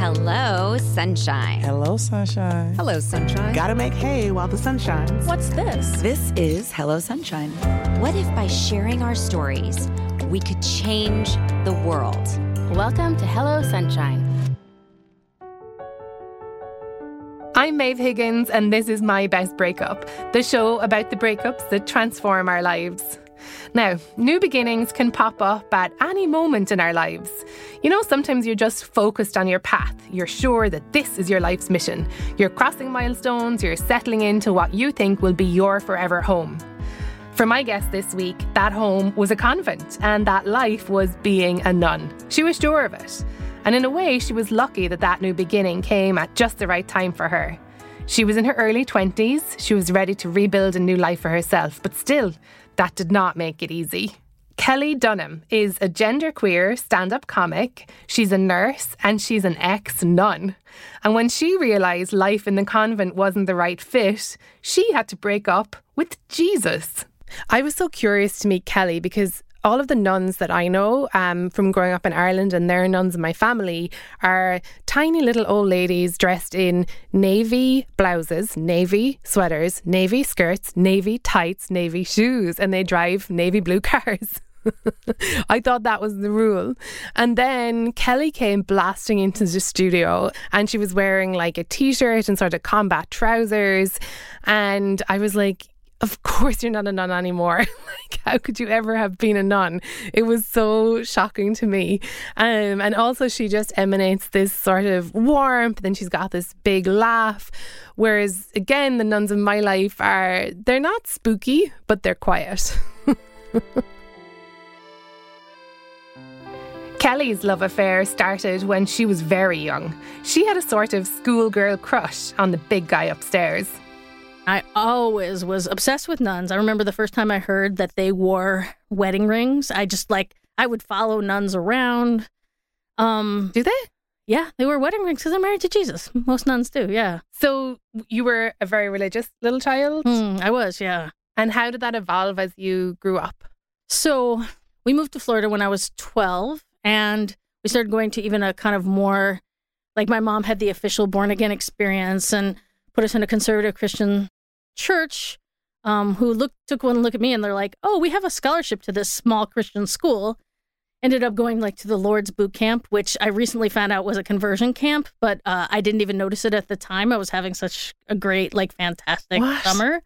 Hello, sunshine. Hello, sunshine. Hello, sunshine. Gotta make hay while the sun shines. What's this? This is Hello Sunshine. What if by sharing our stories, we could change the world? Welcome to Hello Sunshine. I'm Maeve Higgins, and this is My Best Breakup, the show about the breakups that transform our lives. Now, new beginnings can pop up at any moment in our lives. You know, sometimes you're just focused on your path. You're sure that this is your life's mission. You're crossing milestones, you're settling into what you think will be your forever home. For my guest this week, that home was a convent, and that life was being a nun. She was sure of it. And in a way, she was lucky that that new beginning came at just the right time for her. She was in her early 20s, she was ready to rebuild a new life for herself, but still, that did not make it easy. Kelli Dunham is a genderqueer stand up comic. She's a nurse and she's an ex nun. And when she realised life in the convent wasn't the right fit, she had to break up with Jesus. I was so curious to meet Kelli because all of the nuns that I know um, from growing up in Ireland and their nuns in my family are tiny little old ladies dressed in navy blouses, navy sweaters, navy skirts, navy tights, navy shoes, and they drive navy blue cars. I thought that was the rule. And then Kelli came blasting into the studio and she was wearing like a t shirt and sort of combat trousers. And I was like, of course you're not a nun anymore. like, how could you ever have been a nun? It was so shocking to me. Um, and also, she just emanates this sort of warmth, and she's got this big laugh. Whereas, again, the nuns in my life are, they're not spooky, but they're quiet. Kelli's love affair started when she was very young. She had a sort of schoolgirl crush on the big guy upstairs. I always was obsessed with nuns. I remember the first time I heard that they wore wedding rings. I just like I would follow nuns around. Um, Do they? yeah, they wear wedding rings because they're married to Jesus. Most nuns do. Yeah, So you were a very religious little child? Hmm, I was. Yeah. And how did that evolve as you grew up? So we moved to Florida when I was twelve, and we started going to even a kind of more like my mom had the official born again experience and put us in a conservative Christian church. Um, who looked took one look at me and they're like, "Oh, we have a scholarship to this small Christian school." Ended up going like to the Lord's Boot Camp, which I recently found out was a conversion camp, but uh, I didn't even notice it at the time. I was having such a great, like, fantastic What? summer.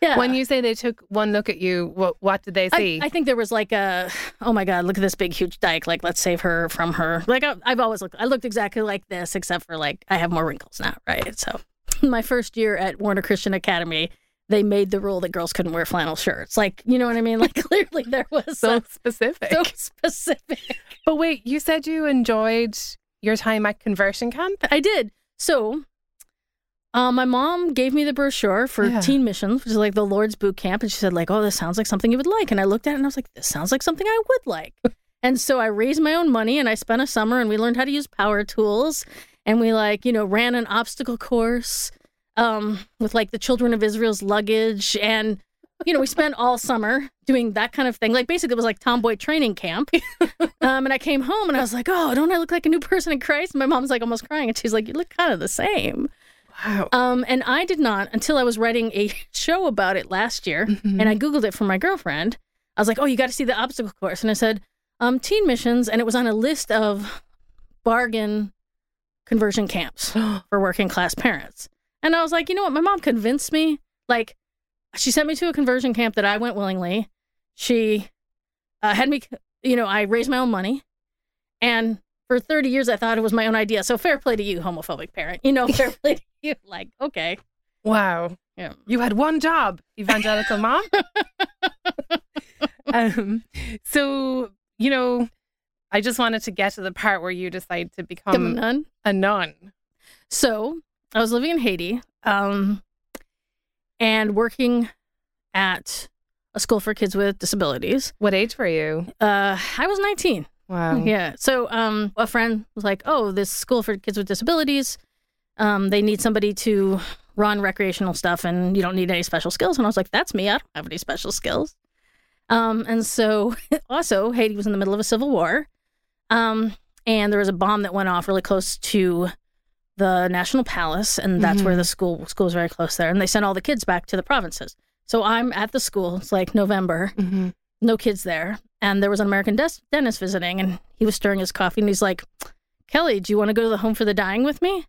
Yeah. When you say they took one look at you, what what did they I, see? I think there was like a, oh my God, look at this big, huge dyke. Like, let's save her from her. Like, I, I've always looked, I looked exactly like this, except for like, I have more wrinkles now, right? So, my first year at Warner Christian Academy, they made the rule that girls couldn't wear flannel shirts. Like, you know what I mean? Like, clearly there was so specific. so specific. but wait, you said you enjoyed your time at conversion camp? I did. So, uh, my mom gave me the brochure for Yeah. Teen Missions, which is like the Lord's Boot Camp, and she said, like, "Oh, this sounds like something you would like." And I looked at it and I was like, "This sounds like something I would like." and so I raised my own money and I spent a summer and we learned how to use power tools, and we like, you know, ran an obstacle course um, with like the children of Israel's luggage, and you know, we spent all summer doing that kind of thing. Like basically, it was like tomboy training camp. um, and I came home and I was like, "Oh, don't I look like a new person in Christ?" And my mom's like almost crying, and she's like, "You look kind of the same." Wow. Um, and I did not until I was writing a show about it last year, Mm-hmm. and I googled it for my girlfriend. I was like, "Oh, you got to see the obstacle course," and I said, um, "Teen missions," and it was on a list of bargain conversion camps for working class parents. And I was like, you know what? My mom convinced me. Like, she sent me to a conversion camp that I went willingly. She uh, had me, you know, I raised my own money, and for 30 years I thought it was my own idea. So fair play to you, homophobic parent. You know, fair play to you. Like, okay, Wow. yeah. You had one job, evangelical mom. um, so, you know, I just wanted to get to the part where you decide to Come become on. a nun. So I was living in Haiti, um, and working at a school for kids with disabilities. What age were you? Uh, I was 19. Wow. Yeah. So um, a friend was like, "Oh, this school for kids with disabilities, um, they need somebody to run recreational stuff, and you don't need any special skills." And I was like, "That's me. I don't have any special skills." Um, and so also Haiti was in the middle of a civil war. Um, and there was a bomb that went off really close to the National Palace, and that's where Mhm. the school school was very close there. And they sent all the kids back to the provinces. So I'm at the school. It's like November, Mhm. no kids there, and there was an American des- dentist visiting, and he was stirring his coffee, and he's like, "Kelli, do you want to go to the home for the dying with me?"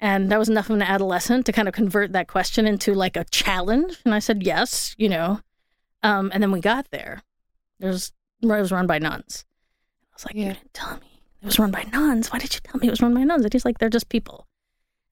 And that was enough of an adolescent to kind of convert that question into like a challenge. And I said, yes, you know. Um, and then we got there. There's it was run by nuns. Was like, Yeah. you didn't tell me it was run by nuns. Why did you tell me it was run by nuns? And he's like, they're just people.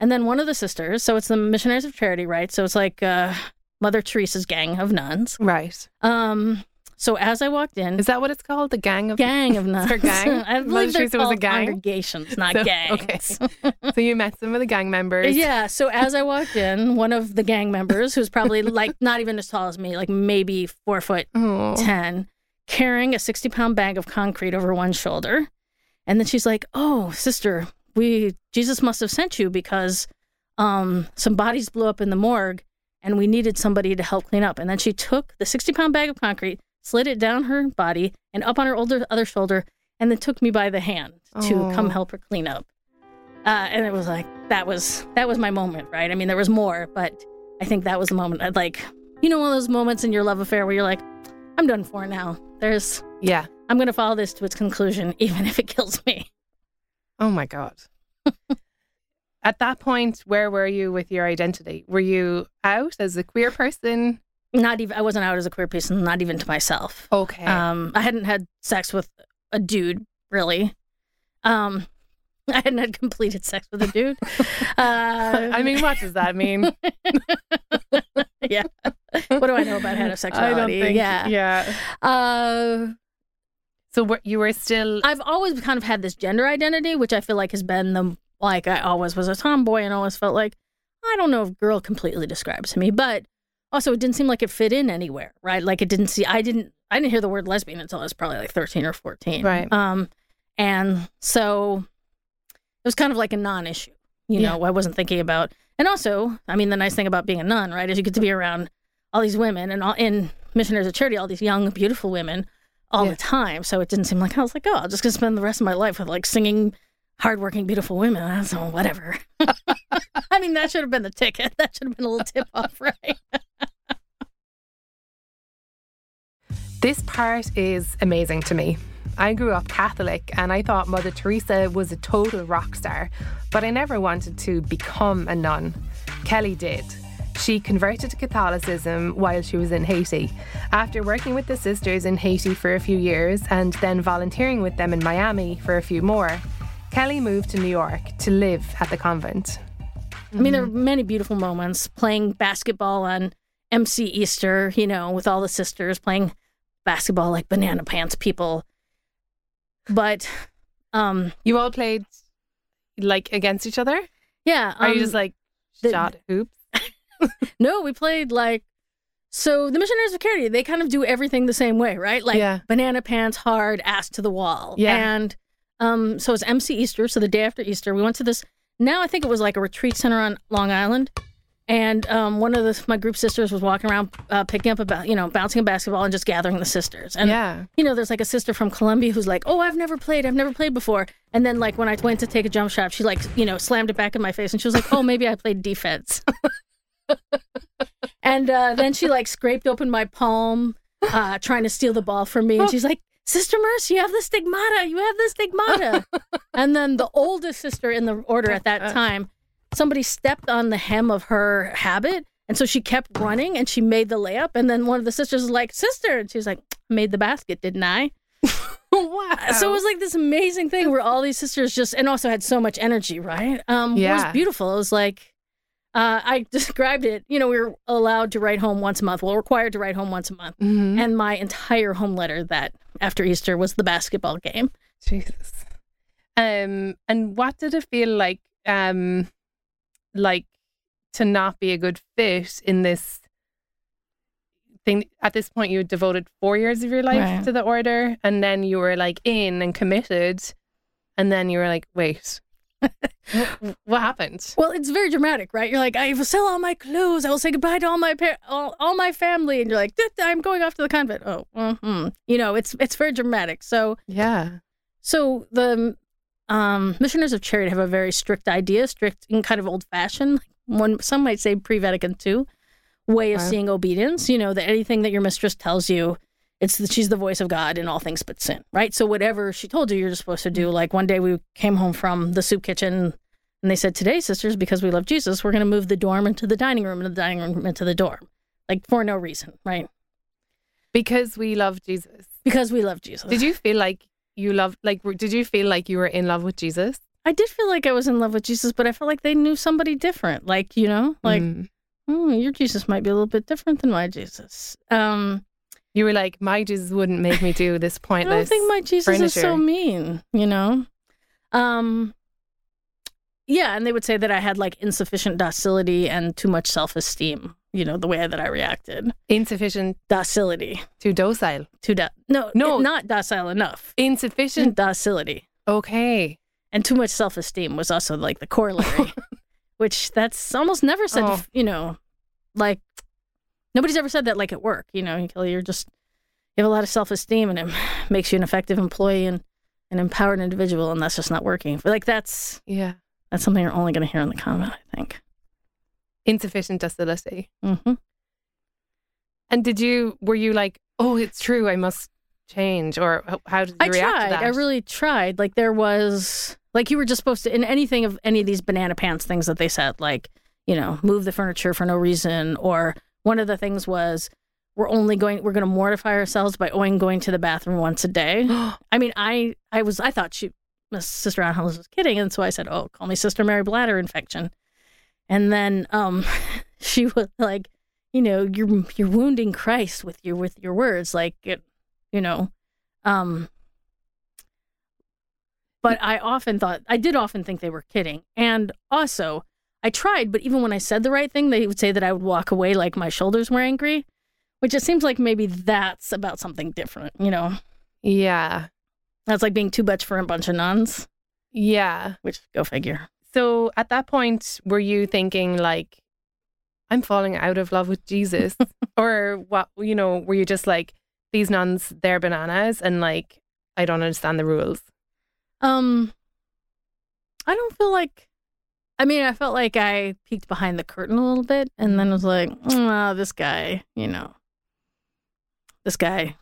And then one of the sisters, so it's the Missionaries of Charity, right? So it's like uh, Mother Teresa's gang of nuns. Right. Um, so as I walked in, Is that what it's called? The gang of gang of nuns. her gang? I Mother believe they're Teresa was a gang? congregations, not So- gangs. okay. so you met some of the gang members. Yeah. So as I walked in, one of the gang members, who's probably like not even as tall as me, like maybe four foot Oh. ten, carrying a sixty pound bag of concrete over one shoulder, and then she's like, "Oh, sister, we Jesus must have sent you because um, some bodies blew up in the morgue, and we needed somebody to help clean up." And then she took the sixty pound bag of concrete, slid it down her body and up on her older other shoulder, and then took me by the hand to Oh. come help her clean up. Uh, and it was like that was that was my moment, right? I mean, there was more, but I think that was the moment. I'd like, you know, one of those moments in your love affair where you're like, I'm done for now. There's, Yeah. I'm going to follow this to its conclusion, even if it kills me. Oh my God. At that point, where were you with your identity? Were you out as a queer person? Not even, I wasn't out as a queer person, not even to myself. Okay. Um, I hadn't had sex with a dude, really. Um, I hadn't had completed sex with a dude. Uh, I mean, what does that mean? yeah. What do I know about heterosexuality? I don't think. yeah. Yeah. Uh, So you were still. I've always kind of had this gender identity, which I feel like has been the like I always was a tomboy and always felt like I don't know if girl completely describes me, but also it didn't seem like it fit in anywhere, right? Like it didn't see I didn't I didn't hear the word lesbian until I was probably like 13 or 14. Right. Um and so it was kind of like a non-issue. You Yeah. know, I wasn't thinking about and also, I mean the nice thing about being a nun, right, is you get to be around all these women and all in missionaries of charity, all these young, beautiful women all Yeah. the time. So it didn't seem like I was like, oh, I'm just gonna spend the rest of my life with like singing hardworking, beautiful women. I don't know, whatever. I mean, that should have been the ticket. That should have been a little tip off, right? This part is amazing to me. I grew up Catholic and I thought Mother Teresa was a total rock star, but I never wanted to become a nun. Kelli did. She converted to Catholicism while she was in Haiti. After working with the sisters in Haiti for a few years and then volunteering with them in Miami for a few more, Kelli moved to New York to live at the convent. I mean, there were many beautiful moments playing basketball on MC Easter, you know, with all the sisters playing basketball like banana pants people. But um You all played like against each other? yeah, Are you um, just like the- shot hoops? No, we played like so the missionaries of charity, they kind of do everything the same way, right? Like Yeah. banana pants hard, ass to the wall. Yeah. And um so it's MC Easter, so the day after Easter, we went to this now I think it was like a retreat center on Long Island. And um, one of the, my group sisters was walking around, uh, picking up about you know, bouncing a basketball and just gathering the sisters. And yeah. you know, there's like a sister from Colombia who's like, "Oh, I've never played. I've never played before." And then like when I went to take a jump shot, she like, you know, slammed it back in my face, and she was like, "Oh, maybe I played defense." and uh, then she like scraped open my palm, uh, trying to steal the ball from me, and she's like. Sister Mercy, you have the stigmata. You have the stigmata. and then the oldest sister in the order at that time, somebody stepped on the hem of her habit. And so she kept running and she made the layup. And then one of the sisters was like, Sister. And she's like, made the basket, didn't I? wow. So it was like this amazing thing where all these sisters just, and also had so much energy, right? Um, yeah. It was beautiful. It was like, uh, I described it, you know, we were allowed to write home once a month, well, required to write home once a month. Mhm. And my entire home letter that after Easter was the basketball game. Jesus. Um, and what did it feel like? Um, like to not be a good fit in this thing. At this point, you devoted four years of your life Right. to the order, and then you were like in and committed, and then you were like, wait, what, happened? Well, it's very dramatic, right? You're like, I will sell all my clothes. I will say goodbye to all my par- all, all my family, and you're like, I'm going off to the convent. Oh, hmm you know, it's it's very dramatic. So Yeah. So the um, missionaries of charity have a very strict idea, strict and kind of old fashioned. One some might say pre Vatican II way of Wow. seeing obedience. You know that anything that your mistress tells you, it's that she's the voice of God in all things but sin, right? So whatever she told you, you're just supposed to do. Like one day we came home from the soup kitchen. And they said, Today, sisters, because we love Jesus, we're going to move the dorm into the dining room and the dining room into the dorm. Like for no reason, right? Because we love Jesus. Because we love Jesus. Did you feel like you loved, like, did you feel like you were in love with Jesus? I did feel like I was in love with Jesus, but I felt like they knew somebody different. Like, you know, like, Mm. oh, your Jesus might be a little bit different than my Jesus. Um, you were like, my Jesus wouldn't make me do this pointless. I don't think my Jesus is so mean, you know? Um, yeah, and they would say that I had like insufficient docility and too much self esteem, you know, the way that I reacted. Insufficient, Docility. too docile. Too do- no, No. not docile enough. Insufficient. Docility. Okay. And too much self esteem was also like the corollary, which that's almost never said, Oh. you know, like nobody's ever said that like at work, you know, Kelli, you're just, you have a lot of self esteem and it makes you an effective employee and an empowered individual, and that's just not working. Like that's, Yeah. that's something you're only going to hear in the comment, I think. Insufficient docility. hmm And did you, were you like, oh, it's true, I must change? Or how did you I react tried. to that? I really tried. Like there was like you were just supposed to in anything of any of these banana pants things that they said, like, you know, move the furniture for no reason. Or one of the things was we're only going we're gonna mortify ourselves by only going to the bathroom once a day. I mean, I I was I thought she my sister Angeles was kidding, and so I said, Oh, call me Sister Mary bladder infection. And then um she was like, you know, you're you're wounding Christ with your with your words, like it, you know. Um but I often thought I did often think they were kidding. And also, I tried, but even when I said the right thing, they would say that I would walk away like my shoulders were angry, which it seems like maybe that's about something different, you know. yeah. That's like being too much for a bunch of nuns, Yeah. which go figure. So at that point, were you thinking like, I'm falling out of love with Jesus? or what, you know, were you just like, these nuns, they're bananas and like, I don't understand the rules? Um I don't feel like I mean, I felt like I peeked behind the curtain a little bit and then was like, oh, this guy, you know. This guy.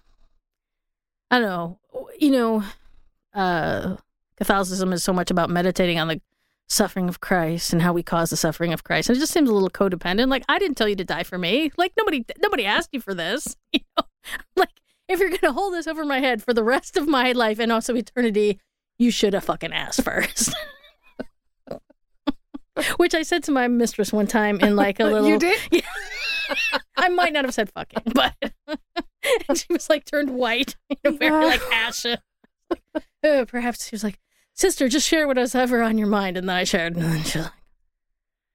I don't know. You know, uh Catholicism is so much about meditating on the suffering of Christ and how we cause the suffering of Christ. And it just seems a little codependent. Like I didn't tell you to die for me. Like nobody nobody asked you for this. You know? Like if you're gonna hold this over my head for the rest of my life and also eternity, you should have fucking asked first. Which I said to my mistress one time in like a little You did? Yeah. I might not have said fucking, but and she was like turned white, you know, very like ashen. Perhaps she was like, Sister, just share what was ever on your mind. And then I shared, and then she was like,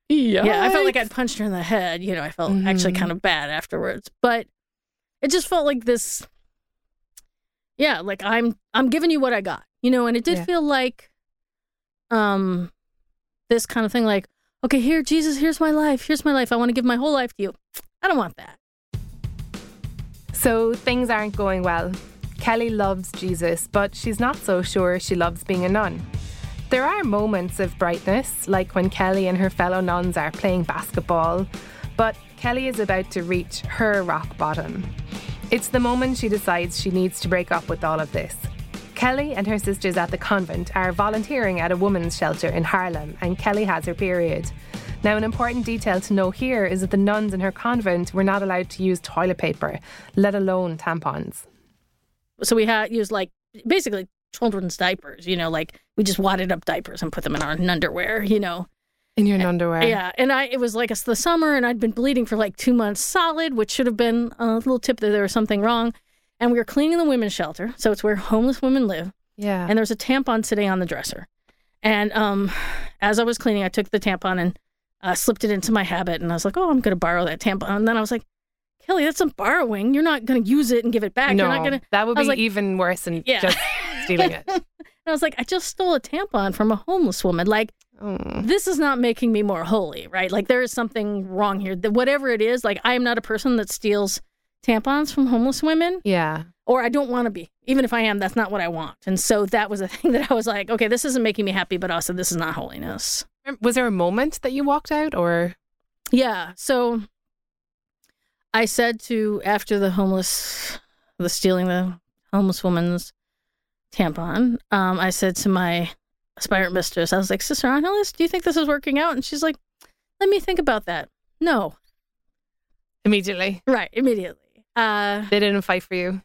yeah, I felt like I'd punched her in the head. You know, I felt actually Mhm. kind of bad afterwards, but it just felt like this. Yeah, like I'm I'm giving you what I got, you know, and it did Yeah. feel like, um, this kind of thing. Like, okay, here, Jesus, here's my life. Here's my life. I want to give my whole life to you. I don't want that. So things aren't going well. Kelli loves Jesus, but she's not so sure she loves being a nun. There are moments of brightness, like when Kelli and her fellow nuns are playing basketball, but Kelli is about to reach her rock bottom. It's the moment she decides she needs to break up with all of this. Kelli and her sisters at the convent are volunteering at a women's shelter in Harlem, and Kelli has her period. Now, an important detail to know here is that the nuns in her convent were not allowed to use toilet paper, let alone tampons. So we had used like basically children's diapers. You know, like we just wadded up diapers and put them in our underwear. You know, In your underwear. Yeah, and I it was like it's the summer, and I'd been bleeding for like two months solid, which should have been a little tip that there was something wrong. And we were cleaning the women's shelter, so it's where homeless women live. Yeah. And there was a tampon sitting on the dresser. And um, as I was cleaning, I took the tampon and uh, slipped it into my habit, and I was like, "Oh, I'm going to borrow that tampon." And then I was like, "Kelli, that's some borrowing. You're not going to use it and give it back. no, You're not going to." that would be like- even worse than Yeah. just stealing it. And I was like, "I just stole a tampon from a homeless woman. Like, Oh. this is not making me more holy, right? Like there is something wrong here. Whatever it is, like I am not a person that steals tampons from homeless women Yeah. or I don't want to be. Even if I am, that's not what I want. And so that was a thing that I was like, okay, this isn't making me happy, but also this is not holiness. Was there a moment that you walked out or Yeah. So I said to after the homeless, the stealing the homeless woman's tampon, um, I said to my aspirant mistress, I was like, Sister Angelis, do you think this is working out? And she's like, Let me think about that. No. immediately? Right. Immediately. Uh, They didn't fight for you.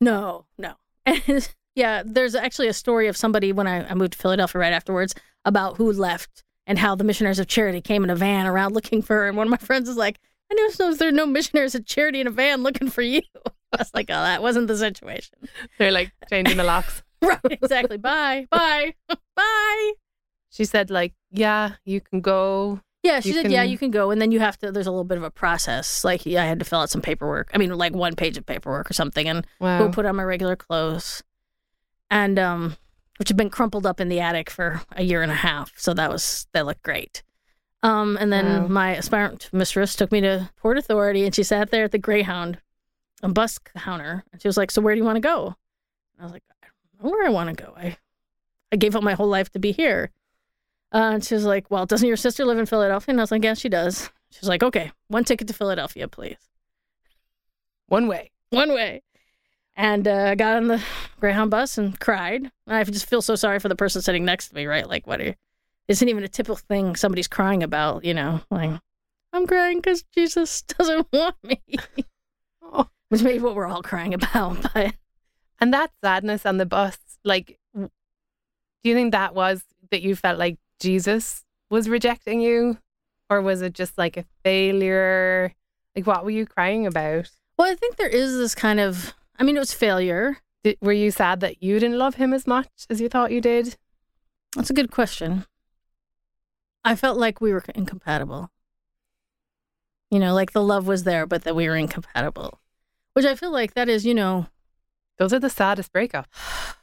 no, no. And yeah, there's actually a story of somebody when I, I moved to Philadelphia right afterwards about who left and how the missionaries of charity came in a van around looking for her. And one of my friends was like, I never know there are no missionaries of charity in a van looking for you. I was like, oh, that wasn't the situation. They're like changing the locks. right, exactly. Bye, bye, bye. She said like, "Yeah, you can go." Yeah, she You said, yeah, can- you can go. And then you have to, there's a little bit of a process. Like, yeah, I had to fill out some paperwork. I mean, like one page of paperwork or something and Wow. go put on my regular clothes. And, um, which had been crumpled up in the attic for a year and a half. So that was, that looked great. Um, and then Wow. my aspirant mistress took me to Port Authority and she sat there at the Greyhound a bus counter. And she was like, So where do you want to go? And I was like, I don't know where I want to go. I, I gave up my whole life to be here. Uh, and she was like, Well, doesn't your sister live in Philadelphia? And I was like, Yeah, she does. She was like, Okay, one ticket to Philadelphia, please. One way. One way. And uh, I got on the Greyhound bus and cried. And I just feel so sorry for the person sitting next to me, right? Like, what are you? Isn't even a typical thing somebody's crying about, you know? Like, I'm crying because Jesus doesn't want me. Oh. Which may be what we're all crying about. But And that sadness on the bus, like, do you think that was that you felt like Jesus was rejecting you, or was it just like a failure? Like, what were you crying about? Well, I think there is this kind of, I mean, it was failure. Did, were you sad that you didn't love him as much as you thought you did? That's a good question. I felt like we were incompatible. You know, like the love was there, but that we were incompatible. Which I feel like that is, you know, Those are the saddest breakups.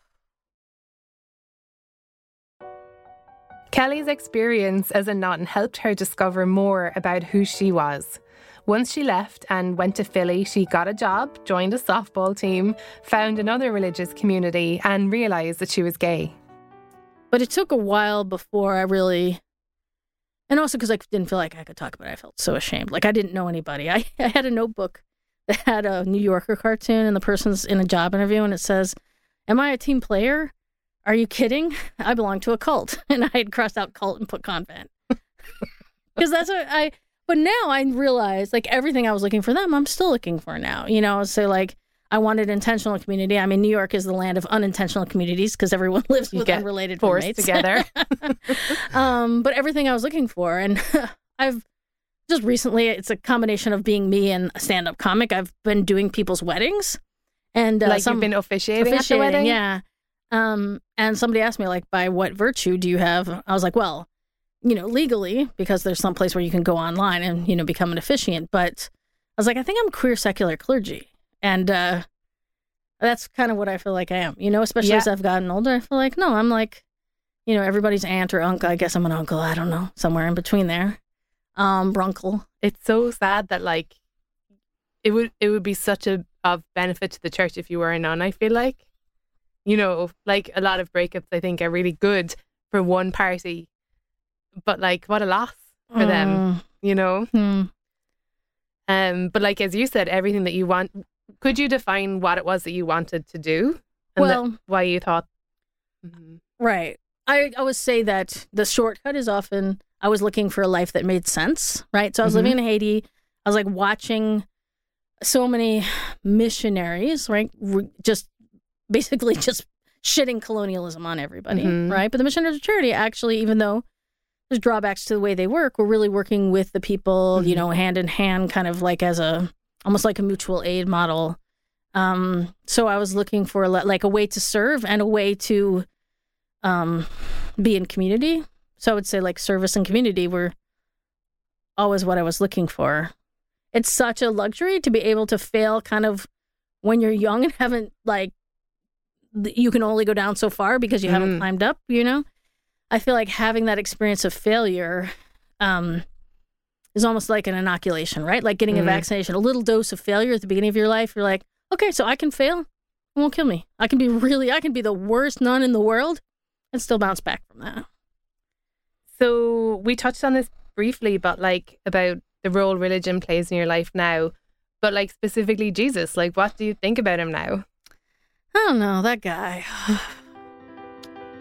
Kelli's experience as a nun helped her discover more about who she was. Once she left and went to Philly, she got a job, joined a softball team, found another religious community, and realised that she was gay. but it took a while before I really, and also because I didn't feel like I could talk about it. I felt so ashamed. Like I didn't know anybody. I, I had a notebook that had a New Yorker cartoon, and the person's in a job interview, and it says, Am I a team player? Are you kidding? I belong to a cult. And I had crossed out cult and put convent. Because that's what I, but now I realize like everything I was looking for them, I'm still looking for now. You know, so like I wanted intentional community. I mean, New York is the land of unintentional communities because everyone lives You with unrelated Forced together. um, but everything I was looking for, and I've just recently, it's a combination of being me and a stand-up comic. I've been doing people's weddings, and uh, like some you've been officiating, at the officiating, wedding? yeah. Um, and somebody asked me like, by what virtue do you have? I was like, well, you know, legally, because there's some place where you can go online and you know become an officiant. But I was like, I think I'm queer secular clergy, and uh, that's kind of what I feel like I am. You know, especially Yeah. as I've gotten older, I feel like no, I'm like, you know, everybody's aunt or uncle. I guess I'm an uncle. I don't know, somewhere in between there. Um, brunkle. It's so sad that like it would it would be such a of benefit to the church if you were a nun, I feel like. You know, like a lot of breakups I think are really good for one party. But like what a loss for them, you know? Hmm. Um but like as you said, everything that you want could you define what it was that you wanted to do? And that- Well- why you thought Mhm. Right. I I would say that the shortcut is often I was looking for a life that made sense, right? So I was Mhm. living in Haiti. I was like watching so many missionaries, right? Just basically just shitting colonialism on everybody, Mhm. right? But the missionaries of charity actually, even though there's drawbacks to the way they work, we're really working with the people, you Mhm. know, hand in hand, kind of like as a almost like a mutual aid model. Um, so I was looking for li- like a way to serve and a way to um, be in community. So I would say like service and community were always what I was looking for. It's such a luxury to be able to fail kind of when you're young and haven't like you can only go down so far because you haven't Mm. climbed up, you know? I feel like having that experience of failure um is almost like an inoculation, right? Like getting a Mm. vaccination, a little dose of failure at the beginning of your life. You're like, okay, so I can fail It won't kill me. I can be really, I can be the worst nun in the world and still bounce back from that. So we touched on this briefly, but like about the role religion plays in your life now, but like specifically Jesus. Like, what do you think about him now? I don't know, that guy.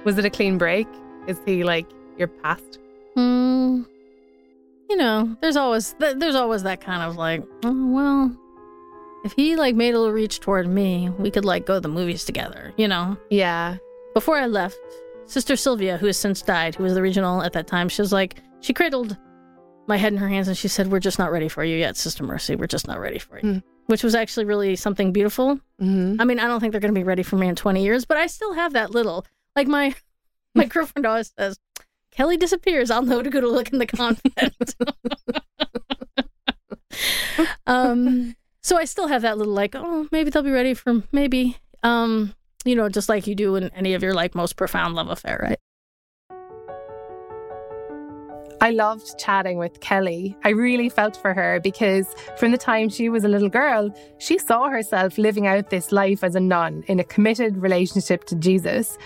Was it a clean break? Is he like your past? Hmm. You know, there's always th- there's always that kind of like, oh well, if he like made a little reach toward me, we could like go to the movies together. You know. Yeah. Before I left, Sister Sylvia, who has since died, who was the regional at that time, she was like, she cradled my head in her hands and she said, "We're just not ready for you yet, Sister Mercy. We're just not ready for you." Hmm. Which was actually really something beautiful. Mm-hmm. I mean, I don't think they're going to be ready for me in 20 years, but I still have that little like my my girlfriend always says, Kelli disappears, I'll know to go to look in the convent. um so I still have that little like, oh, maybe they'll be ready for maybe um you know, just like you do in any of your like most profound love affair, right? I loved chatting with Kelli. I really felt for her because from the time she was a little girl, she saw herself living out this life as a nun in a committed relationship to Jesus.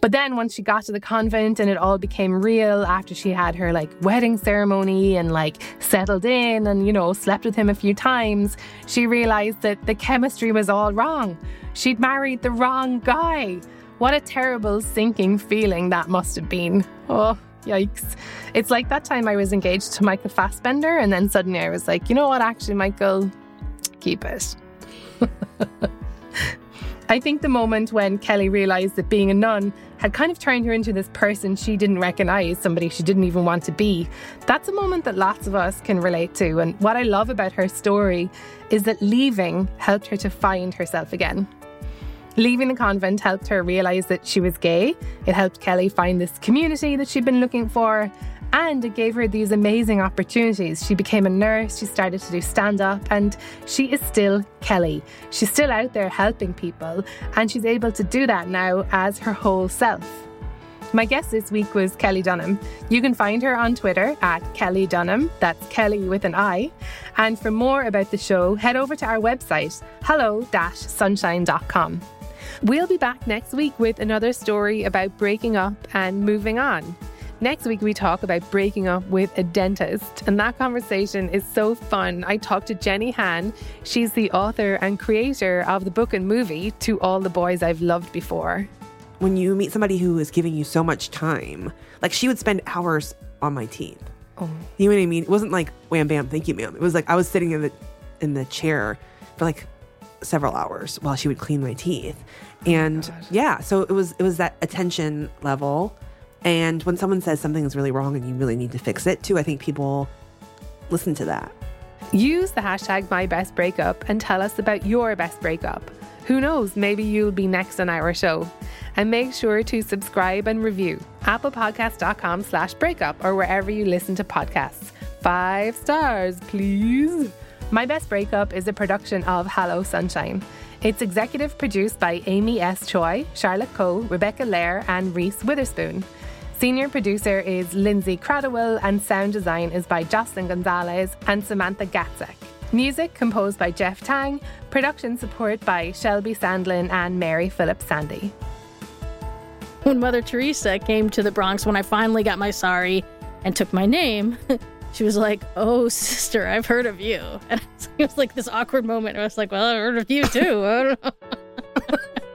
But then once she got to the convent and it all became real after she had her like wedding ceremony and like settled in and, you know, slept with him a few times, she realized that the chemistry was all wrong. She'd married the wrong guy. What a terrible sinking feeling that must have been. Oh, Yikes. It's like that time I was engaged to Michael Fassbender, and then suddenly I was like, you know what, actually, Michael, keep it. I think the moment when Kelli realised that being a nun had kind of turned her into this person she didn't recognise, somebody she didn't even want to be, that's a moment that lots of us can relate to. And what I love about her story is that leaving helped her to find herself again. Leaving the convent helped her realise that she was gay. It helped Kelli find this community that she'd been looking for. And it gave her these amazing opportunities. She became a nurse, she started to do stand up, and she is still Kelli. She's still out there helping people, and she's able to do that now as her whole self. My guest this week was Kelli Dunham. You can find her on Twitter at Kelli Dunham, that's Kelli with an I. And for more about the show, head over to our website, hello sunshine.com. We'll be back next week with another story about breaking up and moving on. Next week, we talk about breaking up with a dentist, and that conversation is so fun. I talked to Jenny Han. She's the author and creator of the book and movie To All the Boys I've Loved Before. When you meet somebody who is giving you so much time, like she would spend hours on my teeth. Oh. You know what I mean? It wasn't like wham bam, thank you, ma'am. It was like I was sitting in the in the chair for like several hours while she would clean my teeth. And oh yeah, so it was it was that attention level. And when someone says something is really wrong and you really need to fix it too, I think people listen to that. Use the hashtag MyBestBreakup and tell us about your best breakup. Who knows, maybe you'll be next on our show. And make sure to subscribe and review applepodcast.com slash breakup or wherever you listen to podcasts. Five stars, please. My Best Breakup is a production of Hello Sunshine. It's executive produced by Amy S. Choi, Charlotte Coe, Rebecca Lair, and Reese Witherspoon. Senior producer is Lindsay Cradwell, and sound design is by Jocelyn Gonzalez and Samantha Gatzek. Music composed by Jeff Tang, production support by Shelby Sandlin and Mary Phillips Sandy. When Mother Teresa came to the Bronx when I finally got my sorry and took my name, she was like, "Oh, sister, I've heard of you." And it was like this awkward moment. I was like, "Well, I've heard of you too."